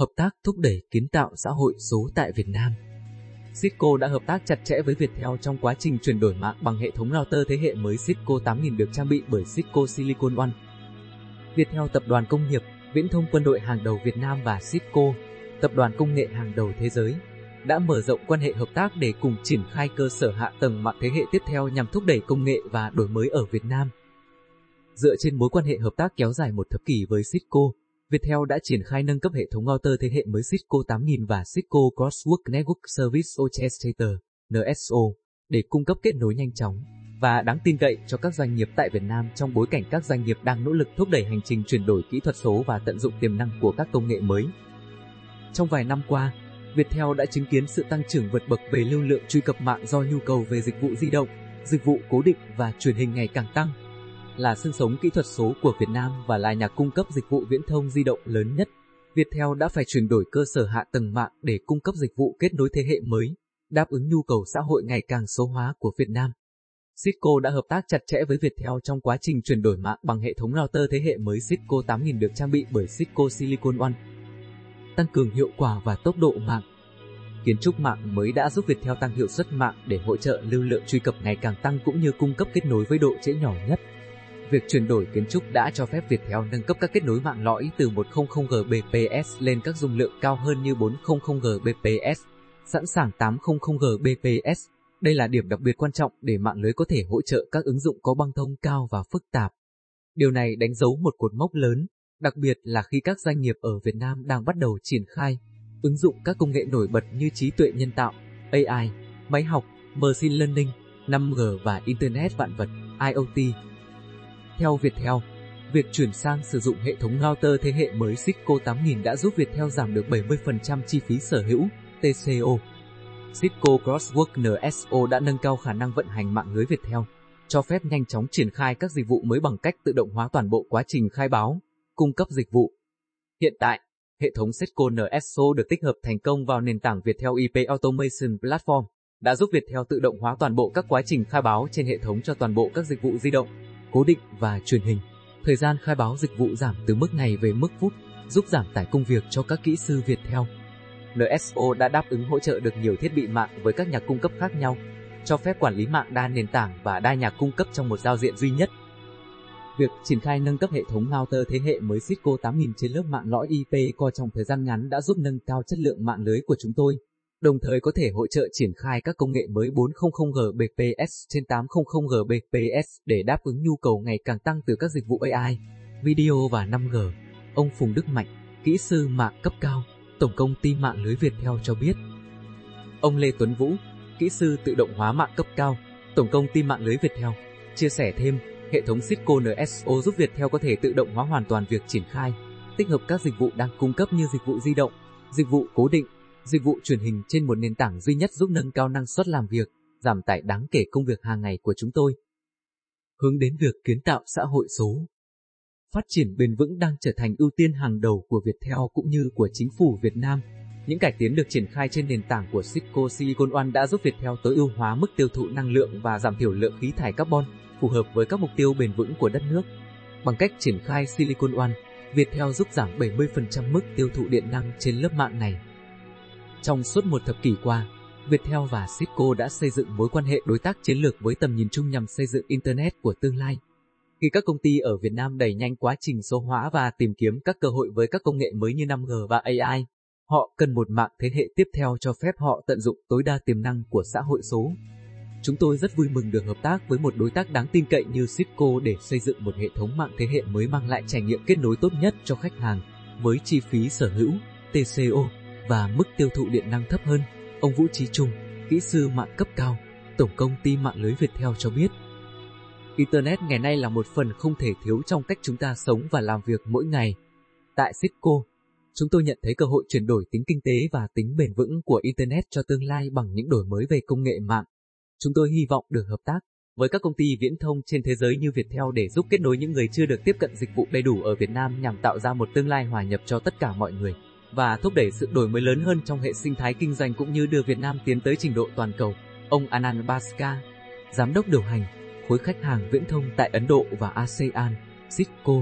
Hợp tác thúc đẩy kiến tạo xã hội số tại Việt Nam. Cisco đã hợp tác chặt chẽ với Viettel trong quá trình chuyển đổi mạng bằng hệ thống router thế hệ mới Cisco 8000 được trang bị bởi Cisco Silicon One. Viettel tập đoàn công nghiệp, viễn thông quân đội hàng đầu Việt Nam và Cisco, tập đoàn công nghệ hàng đầu thế giới, đã mở rộng quan hệ hợp tác để cùng triển khai cơ sở hạ tầng mạng thế hệ tiếp theo nhằm thúc đẩy công nghệ và đổi mới ở Việt Nam. Dựa trên mối quan hệ hợp tác kéo dài một thập kỷ với Cisco, Viettel đã triển khai nâng cấp hệ thống router thế hệ mới Cisco 8000 và Cisco Crosswork Network Service Orchestrator NSO để cung cấp kết nối nhanh chóng và đáng tin cậy cho các doanh nghiệp tại Việt Nam trong bối cảnh các doanh nghiệp đang nỗ lực thúc đẩy hành trình chuyển đổi kỹ thuật số và tận dụng tiềm năng của các công nghệ mới. Trong vài năm qua, Viettel đã chứng kiến sự tăng trưởng vượt bậc về lưu lượng truy cập mạng do nhu cầu về dịch vụ di động, dịch vụ cố định và truyền hình ngày càng tăng là xương sống kỹ thuật số của Việt Nam và là nhà cung cấp dịch vụ viễn thông di động lớn nhất. Viettel đã phải chuyển đổi cơ sở hạ tầng mạng để cung cấp dịch vụ kết nối thế hệ mới, đáp ứng nhu cầu xã hội ngày càng số hóa của Việt Nam. Cisco đã hợp tác chặt chẽ với Viettel trong quá trình chuyển đổi mạng bằng hệ thống router thế hệ mới Cisco 8000 được trang bị bởi Cisco Silicon One. Tăng cường hiệu quả và tốc độ mạng Kiến trúc mạng mới đã giúp Viettel tăng hiệu suất mạng để hỗ trợ lưu lượng truy cập ngày càng tăng cũng như cung cấp kết nối với độ trễ nhỏ nhất. Việc chuyển đổi kiến trúc đã cho phép Viettel nâng cấp các kết nối mạng lõi từ 100 Gbps lên các dung lượng cao hơn như 400 Gbps, sẵn sàng 800 Gbps. Đây là điểm đặc biệt quan trọng để mạng lưới có thể hỗ trợ các ứng dụng có băng thông cao và phức tạp. Điều này đánh dấu một cột mốc lớn, đặc biệt là khi các doanh nghiệp ở Việt Nam đang bắt đầu triển khai, ứng dụng các công nghệ nổi bật như trí tuệ nhân tạo, AI, máy học, machine learning, 5G và Internet vạn vật, IoT. Theo Viettel, việc chuyển sang sử dụng hệ thống router thế hệ mới Cisco 8000 đã giúp Viettel giảm được 70% chi phí sở hữu, TCO. Cisco Crosswork NSO đã nâng cao khả năng vận hành mạng lưới Viettel, cho phép nhanh chóng triển khai các dịch vụ mới bằng cách tự động hóa toàn bộ quá trình khai báo, cung cấp dịch vụ. Hiện tại, hệ thống Cisco NSO được tích hợp thành công vào nền tảng Viettel IP Automation Platform, đã giúp Viettel tự động hóa toàn bộ các quá trình khai báo trên hệ thống cho toàn bộ các dịch vụ di động cố định và truyền hình. Thời gian khai báo dịch vụ giảm từ mức ngày về mức phút, giúp giảm tải công việc cho các kỹ sư Viettel. NSO đã đáp ứng hỗ trợ được nhiều thiết bị mạng với các nhà cung cấp khác nhau, cho phép quản lý mạng đa nền tảng và đa nhà cung cấp trong một giao diện duy nhất. Việc triển khai nâng cấp hệ thống router thế hệ mới Cisco 8000 trên lớp mạng lõi IP Core trong thời gian ngắn đã giúp nâng cao chất lượng mạng lưới của chúng tôi đồng thời có thể hỗ trợ triển khai các công nghệ mới 400 Gbps trên 800 Gbps để đáp ứng nhu cầu ngày càng tăng từ các dịch vụ AI, video và 5G. Ông Phùng Đức Mạnh, kỹ sư mạng cấp cao, Tổng công ty mạng lưới Viettel cho biết. Ông Lê Tuấn Vũ, kỹ sư tự động hóa mạng cấp cao, Tổng công ty mạng lưới Viettel, chia sẻ thêm, hệ thống Cisco NSO giúp Viettel có thể tự động hóa hoàn toàn việc triển khai, tích hợp các dịch vụ đang cung cấp như dịch vụ di động, dịch vụ cố định, dịch vụ truyền hình trên một nền tảng duy nhất giúp nâng cao năng suất làm việc, giảm tải đáng kể công việc hàng ngày của chúng tôi. Hướng đến việc kiến tạo xã hội số. Phát triển bền vững đang trở thành ưu tiên hàng đầu của Viettel cũng như của chính phủ Việt Nam. Những cải tiến được triển khai trên nền tảng của Cisco Silicon One đã giúp Viettel tối ưu hóa mức tiêu thụ năng lượng và giảm thiểu lượng khí thải carbon, phù hợp với các mục tiêu bền vững của đất nước. Bằng cách triển khai Silicon One, Viettel giúp giảm 70% mức tiêu thụ điện năng trên lớp mạng này. Trong suốt một thập kỷ qua, Viettel và Cisco đã xây dựng mối quan hệ đối tác chiến lược với tầm nhìn chung nhằm xây dựng Internet của tương lai. Khi các công ty ở Việt Nam đẩy nhanh quá trình số hóa và tìm kiếm các cơ hội với các công nghệ mới như 5G và AI, họ cần một mạng thế hệ tiếp theo cho phép họ tận dụng tối đa tiềm năng của xã hội số. Chúng tôi rất vui mừng được hợp tác với một đối tác đáng tin cậy như Cisco để xây dựng một hệ thống mạng thế hệ mới mang lại trải nghiệm kết nối tốt nhất cho khách hàng, với chi phí sở hữu, TCO và mức tiêu thụ điện năng thấp hơn, ông Vũ Trí Trung, kỹ sư mạng cấp cao, Tổng công ty mạng lưới Viettel cho biết. Internet ngày nay là một phần không thể thiếu trong cách chúng ta sống và làm việc mỗi ngày. Tại Cisco, chúng tôi nhận thấy cơ hội chuyển đổi tính kinh tế và tính bền vững của Internet cho tương lai bằng những đổi mới về công nghệ mạng. Chúng tôi hy vọng được hợp tác với các công ty viễn thông trên thế giới như Viettel để giúp kết nối những người chưa được tiếp cận dịch vụ đầy đủ ở Việt Nam nhằm tạo ra một tương lai hòa nhập cho tất cả mọi người và thúc đẩy sự đổi mới lớn hơn trong hệ sinh thái kinh doanh cũng như đưa Việt Nam tiến tới trình độ toàn cầu. Ông Anand Baska, giám đốc điều hành khối khách hàng viễn thông tại Ấn Độ và ASEAN, Cisco